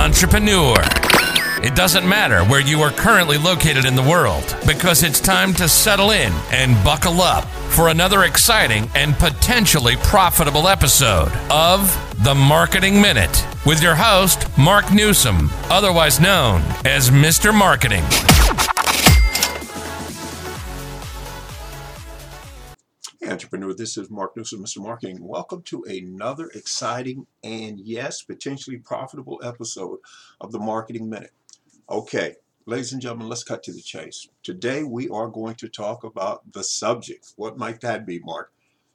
entrepreneur. It doesn't matter where you are currently located in the world because it's time to settle in and buckle up for another exciting and potentially profitable episode of The Marketing Minute with your host, Mark Newsom, otherwise known as Mr. Marketing. Entrepreneur. This is Mark Newsom, Mr. Marketing. Welcome to another exciting and yes, potentially profitable episode of the Marketing Minute. Okay, ladies and gentlemen, let's cut to the chase. Today we are going to talk about the subject. What might that be, Mark?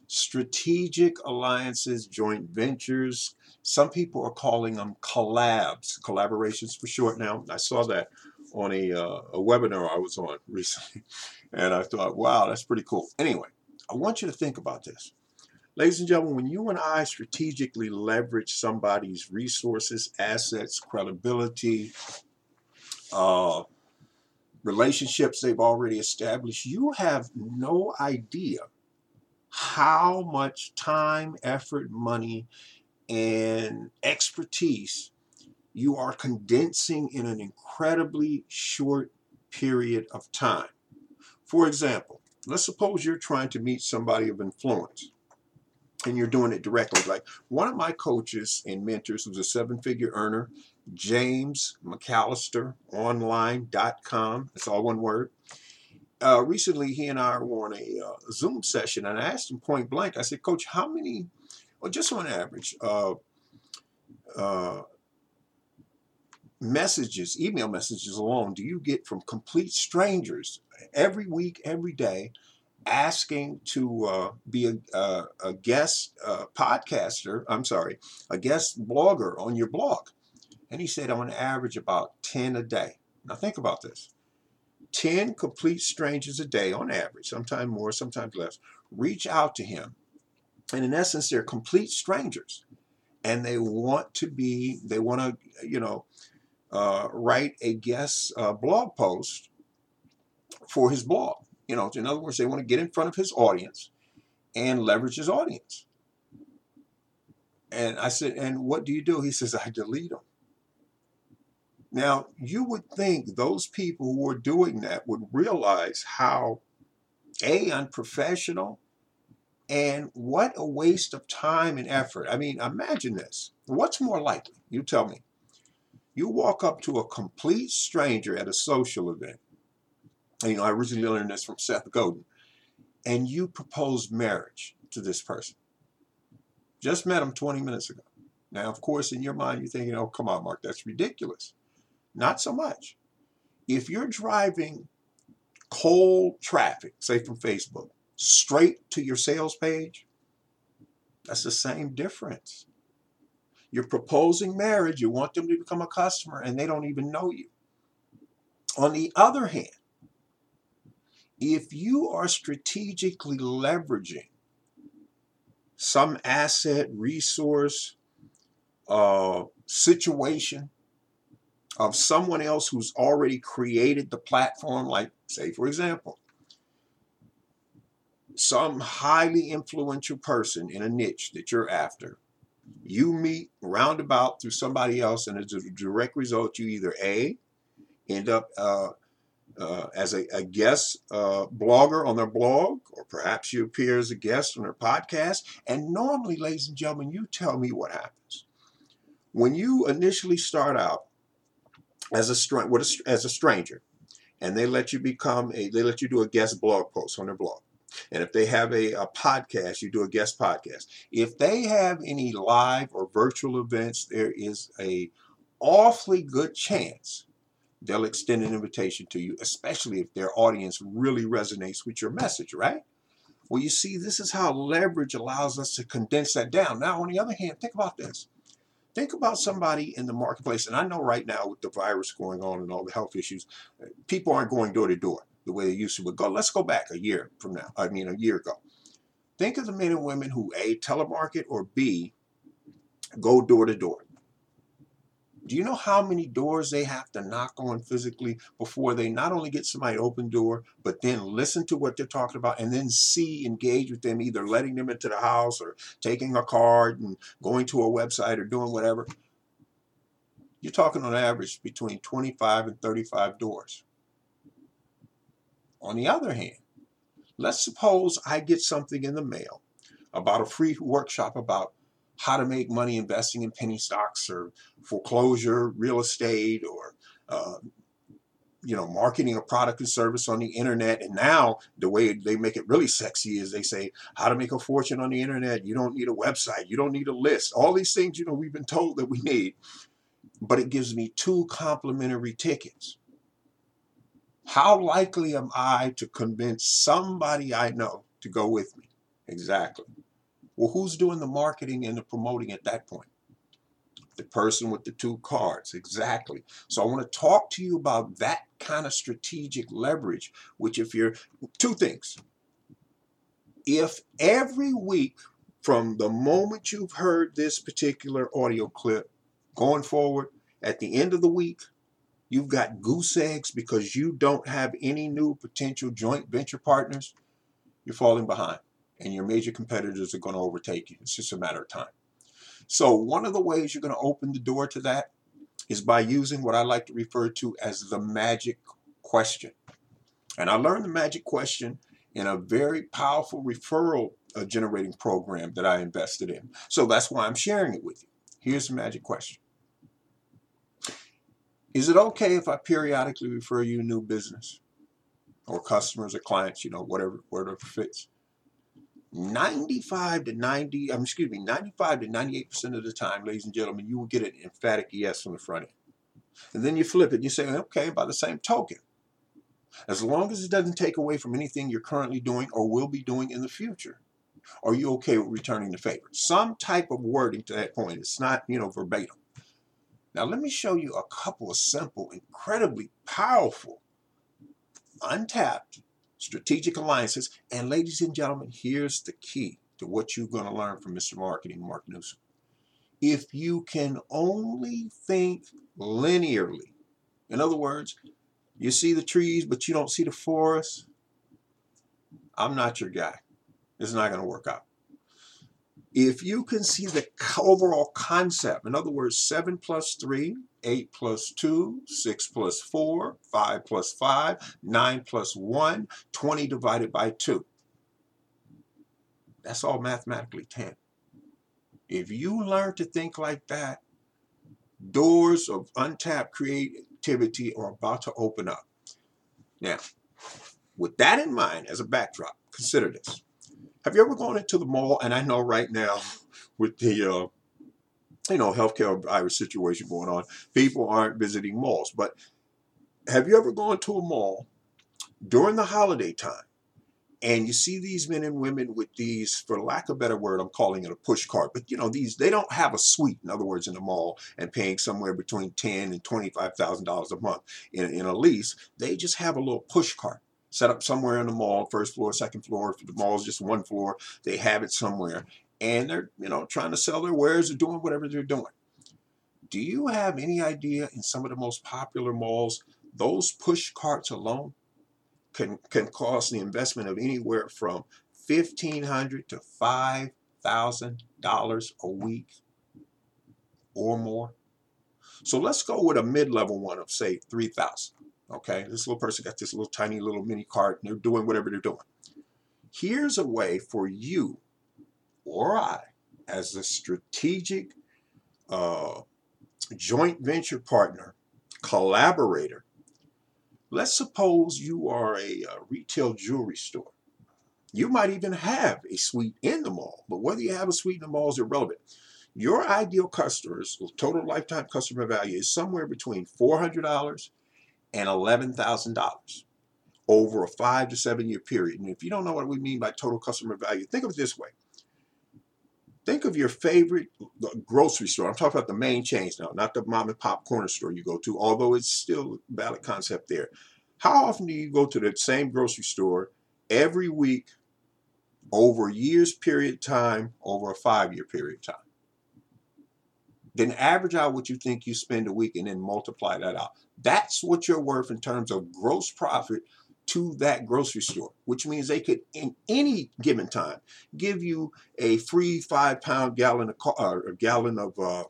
Strategic alliances, joint ventures. Some people are calling them collabs, collaborations for short now. I saw that on a, uh, a webinar I was on recently, and I thought, wow, that's pretty cool. Anyway, I want you to think about this. Ladies and gentlemen, when you and I strategically leverage somebody's resources, assets, credibility, uh, relationships they've already established, you have no idea how much time, effort, money, and expertise you are condensing in an incredibly short period of time. For example, let's suppose you're trying to meet somebody of influence and you're doing it directly. Like one of my coaches and mentors was a seven figure earner, James McAllister, online.com. It's all one word. Uh, recently, he and I were on a uh, Zoom session, and I asked him point blank, I said, Coach, how many, well, just on average, uh, uh messages, email messages alone, do you get from complete strangers every week, every day, asking to uh, be a, a, a guest uh, podcaster, I'm sorry, a guest blogger on your blog? And he said, on average, about 10 a day. Now, think about this 10 complete strangers a day on average, sometimes more, sometimes less, reach out to him. And in essence, they're complete strangers. And they want to be, they want to, you know, uh, write a guest uh, blog post for his blog. You know, in other words, they want to get in front of his audience and leverage his audience. And I said, and what do you do? He says, I delete them. Now, you would think those people who are doing that would realize how, A, unprofessional, and what a waste of time and effort. I mean, imagine this. What's more likely? You tell me. You walk up to a complete stranger at a social event you know, I originally learned this from Seth Godin, and you propose marriage to this person. Just met him 20 minutes ago. Now, of course, in your mind, you're thinking, oh, come on, Mark, that's ridiculous. Not so much. If you're driving cold traffic, say from Facebook, straight to your sales page, that's the same difference. You're proposing marriage, you want them to become a customer, and they don't even know you. On the other hand, if you are strategically leveraging some asset, resource, uh, situation of someone else who's already created the platform, like, say, for example, some highly influential person in a niche that you're after, you meet roundabout through somebody else, and as a direct result, you either A, end up uh, uh, as a, a guest uh, blogger on their blog, or perhaps you appear as a guest on their podcast. And normally, ladies and gentlemen, you tell me what happens. When you initially start out as a, as a stranger, and they let you become a, they let you do a guest blog post on their blog. And if they have a, a podcast, you do a guest podcast. If they have any live or virtual events, there is a awfully good chance they'll extend an invitation to you, especially if their audience really resonates with your message, right? Well, you see, this is how leverage allows us to condense that down. Now, on the other hand, think about this. Think about somebody in the marketplace, and I know right now with the virus going on and all the health issues, people aren't going door to door the way they used to. But go, let's go back a year from now. I mean, a year ago. Think of the men and women who a telemarket or b go door to door. Do you know how many doors they have to knock on physically before they not only get somebody open door, but then listen to what they're talking about and then see, engage with them, either letting them into the house or taking a card and going to a website or doing whatever? You're talking on average between 25 and 35 doors. On the other hand, let's suppose I get something in the mail about a free workshop about how to make money investing in penny stocks or foreclosure, real estate, or uh, you know, marketing a product and service on the internet. And now the way they make it really sexy is they say how to make a fortune on the internet. You don't need a website. You don't need a list. All these things, you know, we've been told that we need. But it gives me two complimentary tickets. How likely am I to convince somebody I know to go with me? Exactly. Well, who's doing the marketing and the promoting at that point? The person with the two cards, exactly. So I want to talk to you about that kind of strategic leverage, which if you're, two things. If every week from the moment you've heard this particular audio clip going forward, at the end of the week, you've got goose eggs because you don't have any new potential joint venture partners, you're falling behind and your major competitors are going to overtake you. It's just a matter of time. So one of the ways you're going to open the door to that is by using what I like to refer to as the magic question. And I learned the magic question in a very powerful referral uh, generating program that I invested in. So that's why I'm sharing it with you. Here's the magic question. Is it okay if I periodically refer you new business or customers or clients, you know, whatever, whatever fits? 95 to 90, um, excuse me, 95 to 98% of the time, ladies and gentlemen, you will get an emphatic yes from the front end. And then you flip it and you say, okay, by the same token, as long as it doesn't take away from anything you're currently doing or will be doing in the future, are you okay with returning the favor? Some type of wording to that point. It's not, you know, verbatim. Now, let me show you a couple of simple, incredibly powerful, untapped strategic alliances. And ladies and gentlemen, here's the key to what you're going to learn from Mr. Marketing, Mark Newsom. If you can only think linearly, in other words, you see the trees, but you don't see the forest, I'm not your guy. It's not going to work out. If you can see the overall concept, in other words, 7 plus 3 8 plus 2, 6 plus 4, 5 plus 5, 9 plus 1, 20 divided by 2. That's all mathematically 10. If you learn to think like that, doors of untapped creativity are about to open up. Now, with that in mind as a backdrop, consider this. Have you ever gone into the mall? And I know right now with the uh, you know, healthcare virus situation going on, people aren't visiting malls. But have you ever gone to a mall during the holiday time and you see these men and women with these, for lack of a better word, I'm calling it a push cart, but you know, these they don't have a suite, in other words, in the mall and paying somewhere between ten and twenty-five thousand dollars a month in, in a lease. They just have a little push cart set up somewhere in the mall, first floor, second floor. If the mall is just one floor, they have it somewhere and they're you know trying to sell their wares or doing whatever they're doing. Do you have any idea in some of the most popular malls, those push carts alone can can cost the investment of anywhere from 1,500 to five thousand dollars a week or more. So let's go with a mid-level one of say three thousand. Okay, this little person got this little tiny little mini cart and they're doing whatever they're doing. Here's a way for you or I, as a strategic uh, joint venture partner, collaborator, let's suppose you are a, a retail jewelry store. You might even have a suite in the mall, but whether you have a suite in the mall is irrelevant. Your ideal customers, total lifetime customer value, is somewhere between $400 and $11,000 over a five to seven year period. And if you don't know what we mean by total customer value, think of it this way Think of your favorite grocery store. I'm talking about the main chains now, not the mom and pop corner store you go to, although it's still a valid concept there. How often do you go to the same grocery store every week over a year's period of time, over a five year period of time? Then average out what you think you spend a week and then multiply that out. That's what you're worth in terms of gross profit to that grocery store, which means they could, in any given time, give you a free five pound gallon of a gallon of uh,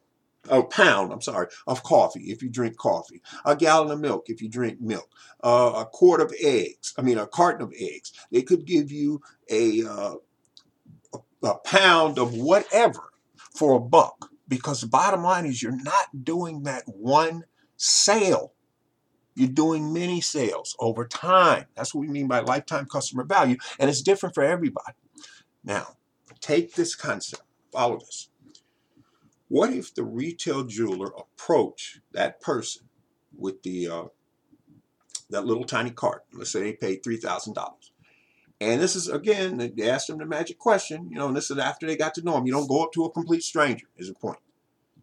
a pound, I'm sorry, of coffee if you drink coffee, a gallon of milk if you drink milk, uh, a quart of eggs, I mean, a carton of eggs. They could give you a, uh, a, a pound of whatever for a buck because the bottom line is you're not doing that one sale. You're doing many sales over time. That's what we mean by lifetime customer value, and it's different for everybody. Now, take this concept, follow this. What if the retail jeweler approached that person with the uh, that little tiny cart? Let's say they paid three thousand dollars. And this is again, they asked them the magic question, you know, and this is after they got to know him. You don't go up to a complete stranger, is the point.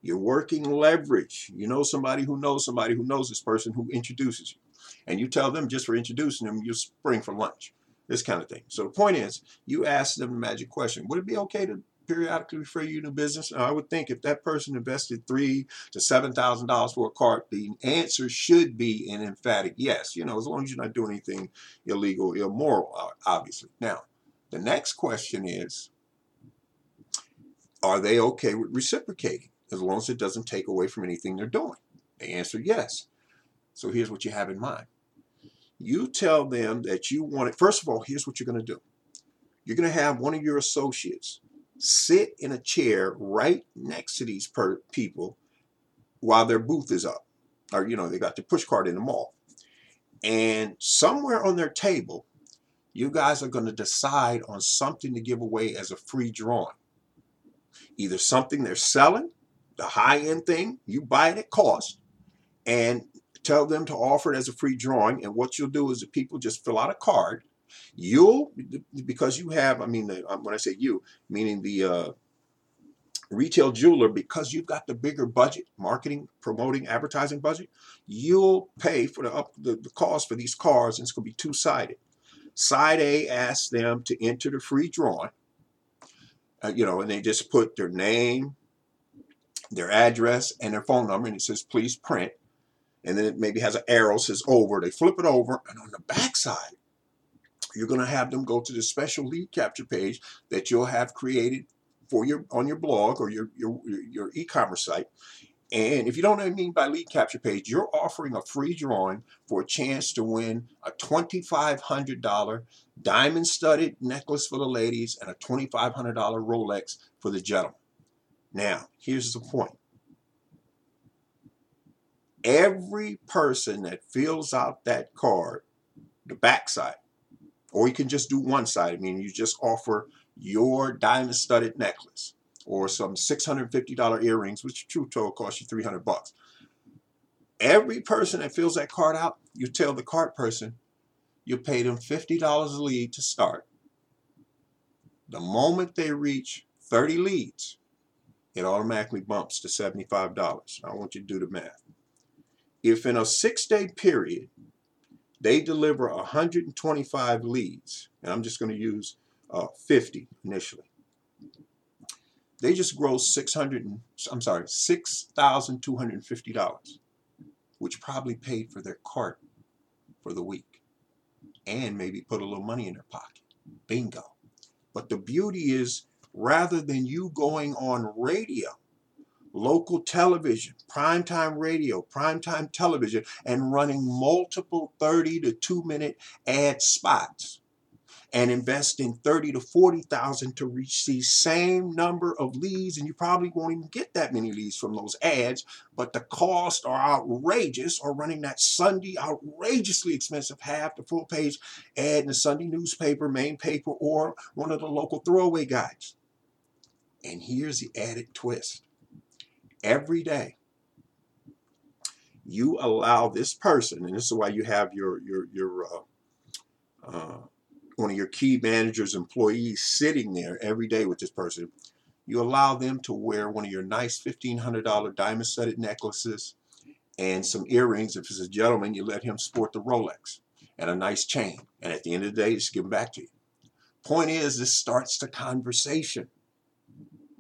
You're working leverage. You know somebody who knows somebody who knows this person who introduces you. And you tell them just for introducing them, you spring for lunch. This kind of thing. So the point is, you ask them the magic question. Would it be okay to periodically refer you to business? I would think if that person invested three to seven thousand dollars for a cart, the answer should be an emphatic yes. You know, as long as you're not doing anything illegal, immoral, obviously. Now, the next question is, are they okay with reciprocating as long as it doesn't take away from anything they're doing? They answer yes. So here's what you have in mind. You tell them that you want it. First of all, here's what you're going to do. You're going to have one of your associates sit in a chair right next to these per- people while their booth is up. Or, you know, they got the push cart in the mall. And somewhere on their table, you guys are going to decide on something to give away as a free drawing. Either something they're selling, the high end thing, you buy it at cost, and tell them to offer it as a free drawing. And what you'll do is the people just fill out a card You'll, because you have, I mean, uh, when I say you, meaning the uh, retail jeweler, because you've got the bigger budget, marketing, promoting, advertising budget, you'll pay for the, up, the, the cost for these cars, and it's going to be two sided. Side A asks them to enter the free drawing, uh, you know, and they just put their name, their address, and their phone number, and it says, please print. And then it maybe has an arrow says over. They flip it over, and on the back side, you're going to have them go to the special lead capture page that you'll have created for your on your blog or your your, your e-commerce site. And if you don't know what I mean by lead capture page, you're offering a free drawing for a chance to win a $2,500 diamond studded necklace for the ladies and a $2,500 Rolex for the gentlemen. Now, here's the point. Every person that fills out that card, the backside, or you can just do one side. I mean, you just offer your diamond studded necklace or some $650 earrings, which true total cost you 300 bucks. Every person that fills that card out, you tell the card person you pay them $50 a lead to start. The moment they reach 30 leads, it automatically bumps to $75. I want you to do the math. If in a six day period they deliver 125 leads, and I'm just going to use uh, 50 initially. They just gross 600, and, I'm sorry, $6,250, which probably paid for their cart for the week and maybe put a little money in their pocket. Bingo. But the beauty is, rather than you going on radio local television, primetime radio, primetime television, and running multiple 30 to 2 minute ad spots and investing 30 to 40,000 to reach the same number of leads and you probably won't even get that many leads from those ads but the costs are outrageous or running that Sunday outrageously expensive half to full page ad in the Sunday newspaper main paper or one of the local throwaway guides. And here's the added twist every day you allow this person, and this is why you have your your your uh, uh, one of your key managers employees sitting there every day with this person. You allow them to wear one of your nice fifteen hundred dollar diamond studded necklaces and some earrings. If it's a gentleman, you let him sport the Rolex and a nice chain. And at the end of the day, just give them back to you. Point is, this starts the conversation.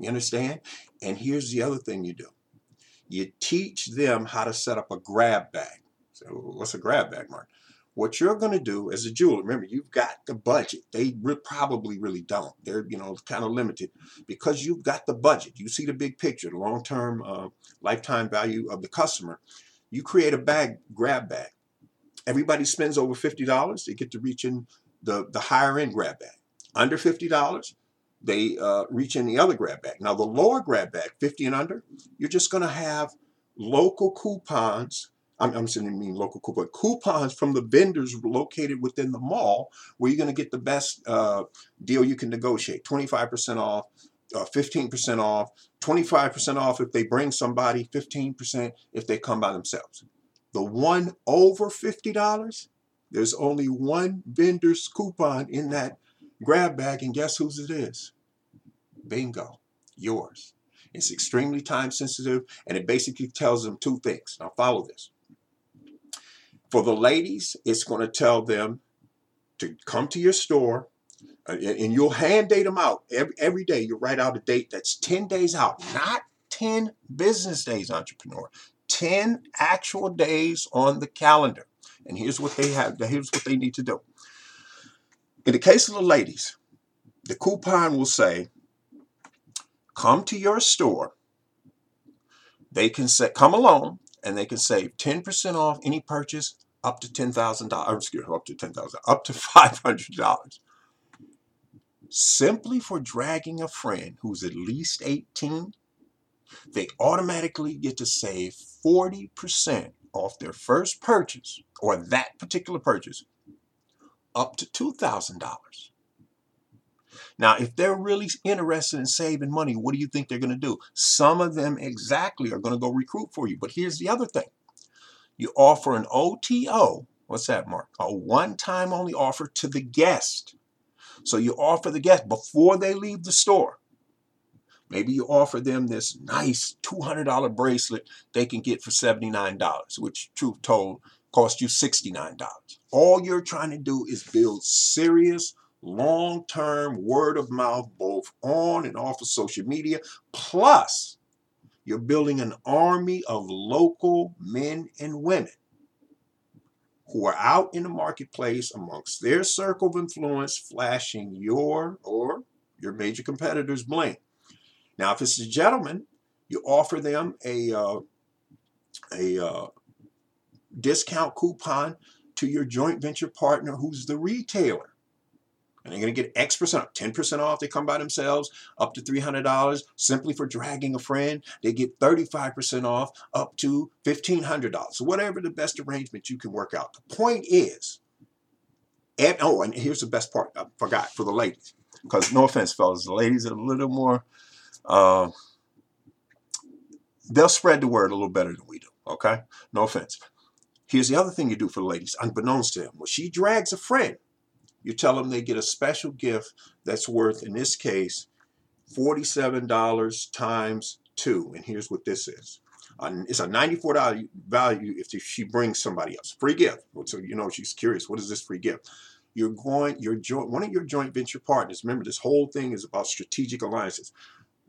You understand? And here's the other thing you do you teach them how to set up a grab bag. So, what's a grab bag, Mark? what you're going to do as a jeweler, remember, you've got the budget. They re- probably really don't. They're, you know, kind of limited because you've got the budget. You see the big picture, the long term uh, lifetime value of the customer. You create a bag, grab bag. Everybody spends over $50, they get to reach in the, the higher end grab bag. Under $50, they uh, reach in the other grab bag. Now, the lower grab bag, 50 and under, you're just going to have local coupons I'm, I'm saying mean local coupon coupons from the vendors located within the mall where you're going to get the best uh, deal you can negotiate. 25% off uh, 15% off. 25% off if they bring somebody 15% if they come by themselves. The one over $50 there's only one vendor's coupon in that grab bag and guess whose it is bingo yours it's extremely time sensitive and it basically tells them two things now follow this for the ladies, it's going to tell them to come to your store uh, and you'll hand date them out every, every day. You write out a date that's 10 days out, not 10 business days, entrepreneur, 10 actual days on the calendar. And here's what they have, here's what they need to do. In the case of the ladies, the coupon will say, come to your store. They can say, come alone, and they can save 10% off any purchase up to $10,000, excuse me, up to 10000 up to $500. Simply for dragging a friend who's at least 18, they automatically get to save 40% off their first purchase or that particular purchase up to $2,000. Now, if they're really interested in saving money, what do you think they're going to do? Some of them exactly are going to go recruit for you. But here's the other thing you offer an OTO. What's that, Mark? A one time only offer to the guest. So you offer the guest before they leave the store. Maybe you offer them this nice $200 bracelet they can get for $79, which, truth told, cost you $69. All you're trying to do is build serious, long term word of mouth, both on and off of social media. Plus, you're building an army of local men and women who are out in the marketplace amongst their circle of influence, flashing your or your major competitors' bling. Now, if it's a gentleman, you offer them a uh, a uh, discount coupon to your joint venture partner who's the retailer and they're going to get X percent off, 10% off. They come by themselves, up to $300 simply for dragging a friend. They get 35% off, up to $1,500. So, whatever the best arrangement you can work out. The point is, and, oh, and here's the best part I forgot for the ladies. Because, no offense, fellas, the ladies are a little more, uh, they'll spread the word a little better than we do. Okay? No offense. Here's the other thing you do for the ladies, unbeknownst to them. When she drags a friend, you tell them they get a special gift that's worth, in this case, $47 times two. And here's what this is. it's a $94 value if she brings somebody else. Free gift. So you know she's curious. What is this free gift? You're going, your joint, one of your joint venture partners. Remember, this whole thing is about strategic alliances.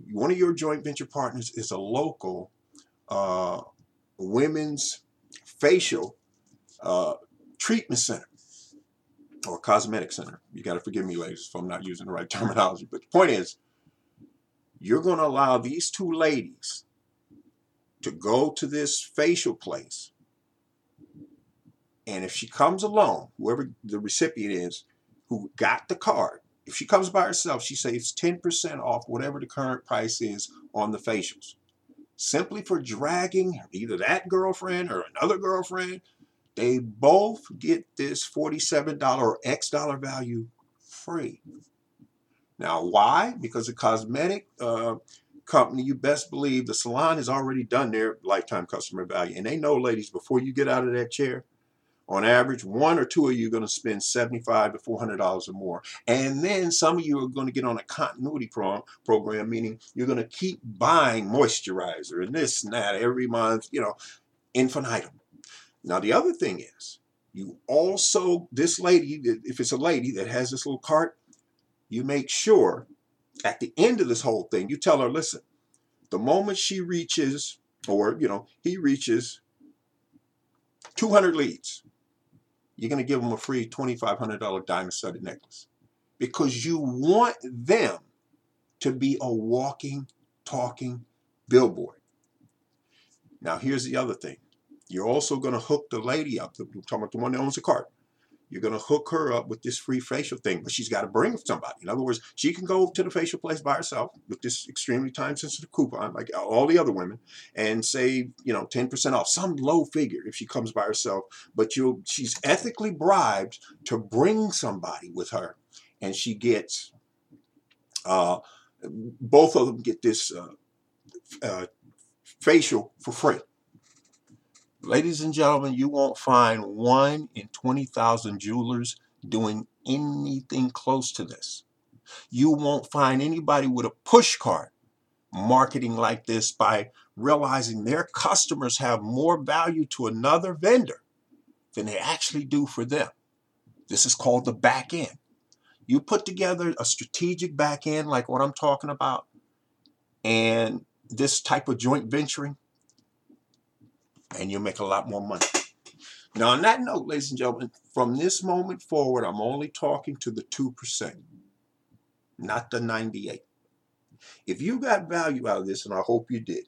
One of your joint venture partners is a local uh, women's facial uh, treatment center or cosmetic center. You got to forgive me, ladies, if I'm not using the right terminology. But the point is, you're going to allow these two ladies to go to this facial place. And if she comes alone, whoever the recipient is who got the card, if she comes by herself, she saves 10% off whatever the current price is on the facials. Simply for dragging either that girlfriend or another girlfriend they both get this $47 or X dollar value free. Now, why? Because the cosmetic uh, company, you best believe the salon has already done their lifetime customer value. And they know, ladies, before you get out of that chair, on average, one or two of you are going to spend 75 to $400 or more. And then some of you are going to get on a continuity pro- program, meaning you're going to keep buying moisturizer and this and that every month, you know, infinitum. Now, the other thing is, you also, this lady, if it's a lady that has this little cart, you make sure at the end of this whole thing, you tell her, listen, the moment she reaches, or, you know, he reaches 200 leads, you're going to give them a free $2,500 diamond studded necklace because you want them to be a walking, talking billboard. Now, here's the other thing. You're also going to hook the lady up, the, talking about the one that owns the cart. You're going to hook her up with this free facial thing, but she's got to bring somebody. In other words, she can go to the facial place by herself with this extremely time sensitive coupon, like all the other women, and save, you know, 10% off, some low figure if she comes by herself. But you she's ethically bribed to bring somebody with her. And she gets, uh, both of them get this uh, uh, facial for free. Ladies and gentlemen, you won't find one in 20,000 jewelers doing anything close to this. You won't find anybody with a push cart marketing like this by realizing their customers have more value to another vendor than they actually do for them. This is called the back end. You put together a strategic back end like what I'm talking about, and this type of joint venturing, and you'll make a lot more money. Now, on that note, ladies and gentlemen, from this moment forward, I'm only talking to the 2%, not the 98. If you got value out of this, and I hope you did,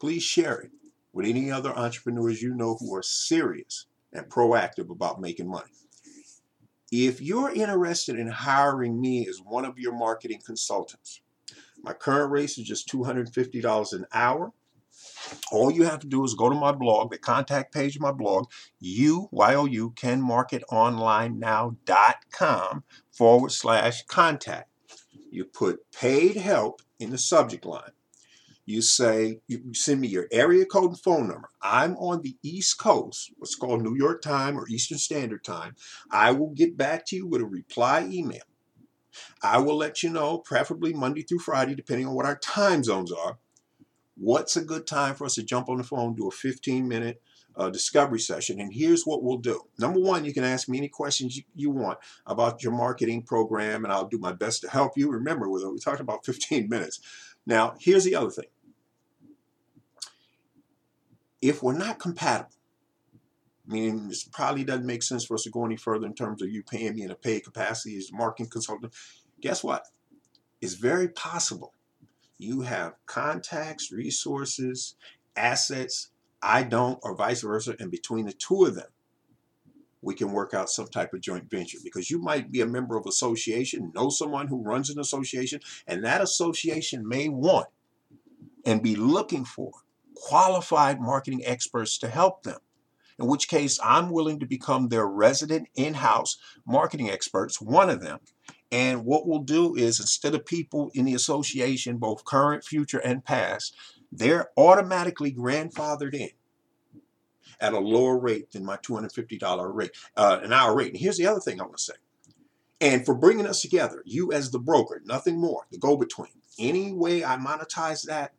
please share it with any other entrepreneurs you know who are serious and proactive about making money. If you're interested in hiring me as one of your marketing consultants, my current rate is just $250 an hour. All you have to do is go to my blog, the contact page of my blog, you, Y-O-U, canmarketonlinenow.com forward slash contact. You put paid help in the subject line. You say, you send me your area code and phone number. I'm on the East Coast, what's called New York time or Eastern Standard Time. I will get back to you with a reply email. I will let you know, preferably Monday through Friday, depending on what our time zones are, what's a good time for us to jump on the phone, do a 15 minute uh, discovery session. And here's what we'll do. Number one, you can ask me any questions you, you, want about your marketing program, and I'll do my best to help you. Remember, we talked about 15 minutes. Now, here's the other thing. If we're not compatible, meaning this probably doesn't make sense for us to go any further in terms of you paying me in a paid capacity as a marketing consultant, guess what? It's very possible you have contacts, resources, assets. I don't, or vice versa. And between the two of them, we can work out some type of joint venture because you might be a member of association, know someone who runs an association, and that association may want and be looking for qualified marketing experts to help them. In which case, I'm willing to become their resident in house marketing experts, one of them, and what we'll do is instead of people in the association, both current, future, and past, they're automatically grandfathered in at a lower rate than my $250 rate, uh, an hour rate. And here's the other thing I want to say. And for bringing us together, you as the broker, nothing more, the go between, any way I monetize that,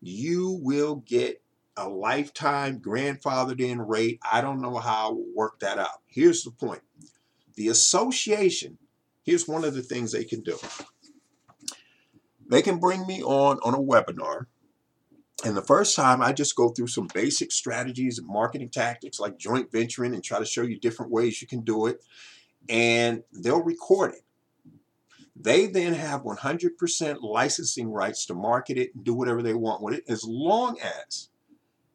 you will get a lifetime grandfathered in rate. I don't know how I will work that out. Here's the point the association Here's one of the things they can do. They can bring me on on a webinar. And the first time I just go through some basic strategies and marketing tactics like joint venturing and try to show you different ways you can do it. And they'll record it. They then have 100% licensing rights to market it and do whatever they want with it as long as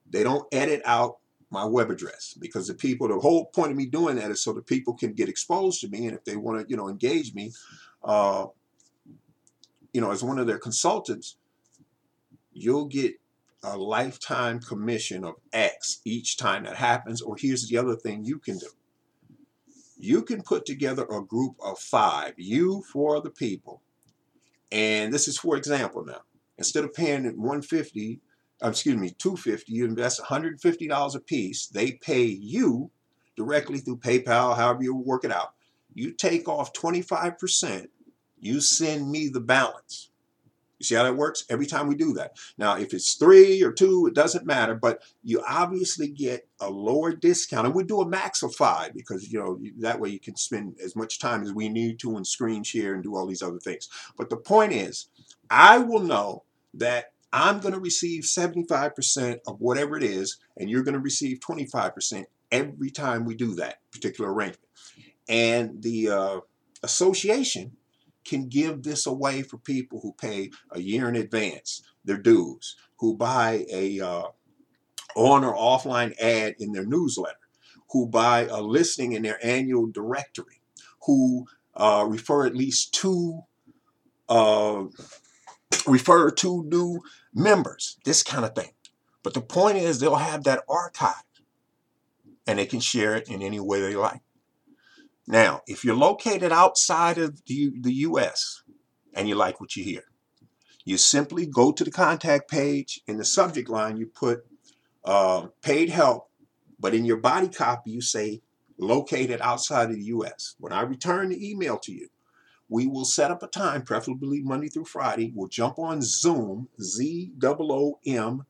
they don't edit out my web address because the people the whole point of me doing that is so the people can get exposed to me and if they want to you know engage me uh, you know as one of their consultants you'll get a lifetime commission of x each time that happens or here's the other thing you can do. You can put together a group of five you for the people and this is for example now instead of paying 150 uh, Uh, excuse me, 250 you invest $150 a piece. They pay you directly through PayPal, however you work it out. You take off 25%, you send me the balance. You see how that works? Every time we do that. Now, if it's three or two, it doesn't matter, but you obviously get a lower discount. And we do a max of five because, you know, that way you can spend as much time as we need to and screen share and do all these other things. But the point is, I will know that I'm going to receive 75% of whatever it is, and you're going to receive 25% every time we do that particular arrangement. And the uh, association can give this away for people who pay a year in advance their dues, who buy a uh, on or offline ad in their newsletter, who buy a listing in their annual directory, who uh, refer at least two uh, refer to new members, this kind of thing. But the point is, they'll have that archive and they can share it in any way they like. Now, if you're located outside of the, the US and you like what you hear, you simply go to the contact page. In the subject line, you put uh, paid help, but in your body copy, you say located outside of the US. When I return the email to you, we will set up a time, preferably Monday through Friday. We'll jump on Zoom, Z O O M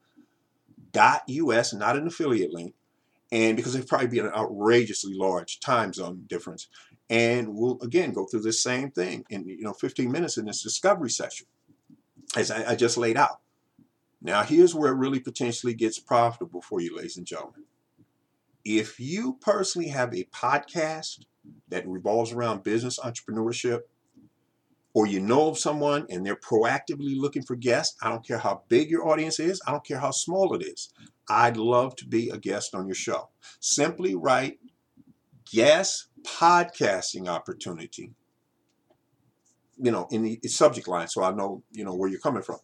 dot US, not an affiliate link. And because it'd probably be an outrageously large time zone difference. And we'll again go through the same thing in you know 15 minutes in this discovery session, as I, I just laid out. Now here's where it really potentially gets profitable for you, ladies and gentlemen. If you personally have a podcast that revolves around business entrepreneurship, or you know of someone and they're proactively looking for guests, I don't care how big your audience is, I don't care how small it is. I'd love to be a guest on your show. Simply write guest podcasting opportunity, you know, in the subject line so I know, you know, where you're coming from.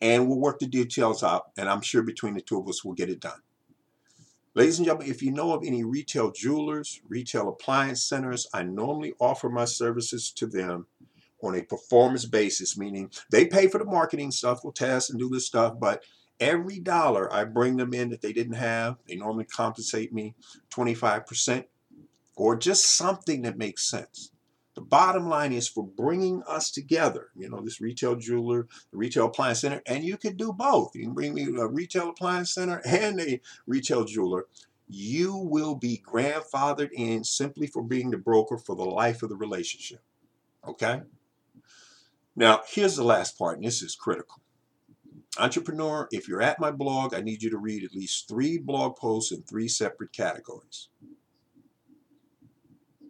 And we'll work the details out, and I'm sure between the two of us we'll get it done. Ladies and gentlemen, if you know of any retail jewelers, retail appliance centers, I normally offer my services to them on a performance basis, meaning they pay for the marketing stuff, we'll test and do this stuff, but every dollar I bring them in that they didn't have, they normally compensate me 25% or just something that makes sense. The bottom line is for bringing us together, you know, this retail jeweler, the retail appliance center, and you can do both. You can bring me a retail appliance center and a retail jeweler. You will be grandfathered in simply for being the broker for the life of the relationship. Okay? Now, here's the last part, and this is critical. Entrepreneur, if you're at my blog, I need you to read at least three blog posts in three separate categories.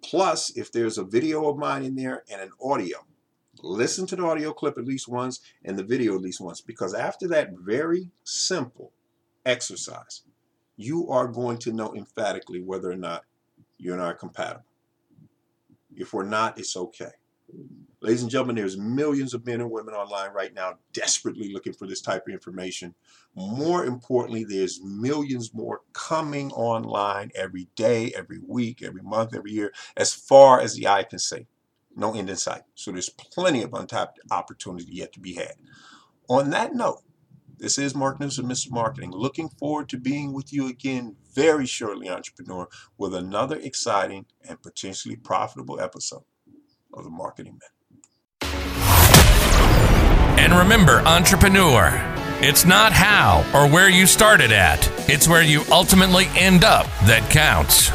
Plus, if there's a video of mine in there and an audio, listen to the audio clip at least once and the video at least once, because after that very simple exercise, you are going to know emphatically whether or not you and I are compatible. If we're not, it's okay. Ladies and gentlemen, there's millions of men and women online right now desperately looking for this type of information. More importantly, there's millions more coming online every day, every week, every month, every year, as far as the eye can see. No end in sight. So there's plenty of untapped opportunity yet to be had. On that note, this is Mark Newsom Mr. Marketing. Looking forward to being with you again very shortly, entrepreneur, with another exciting and potentially profitable episode of the Marketing Minute. And remember, entrepreneur, it's not how or where you started at, it's where you ultimately end up that counts.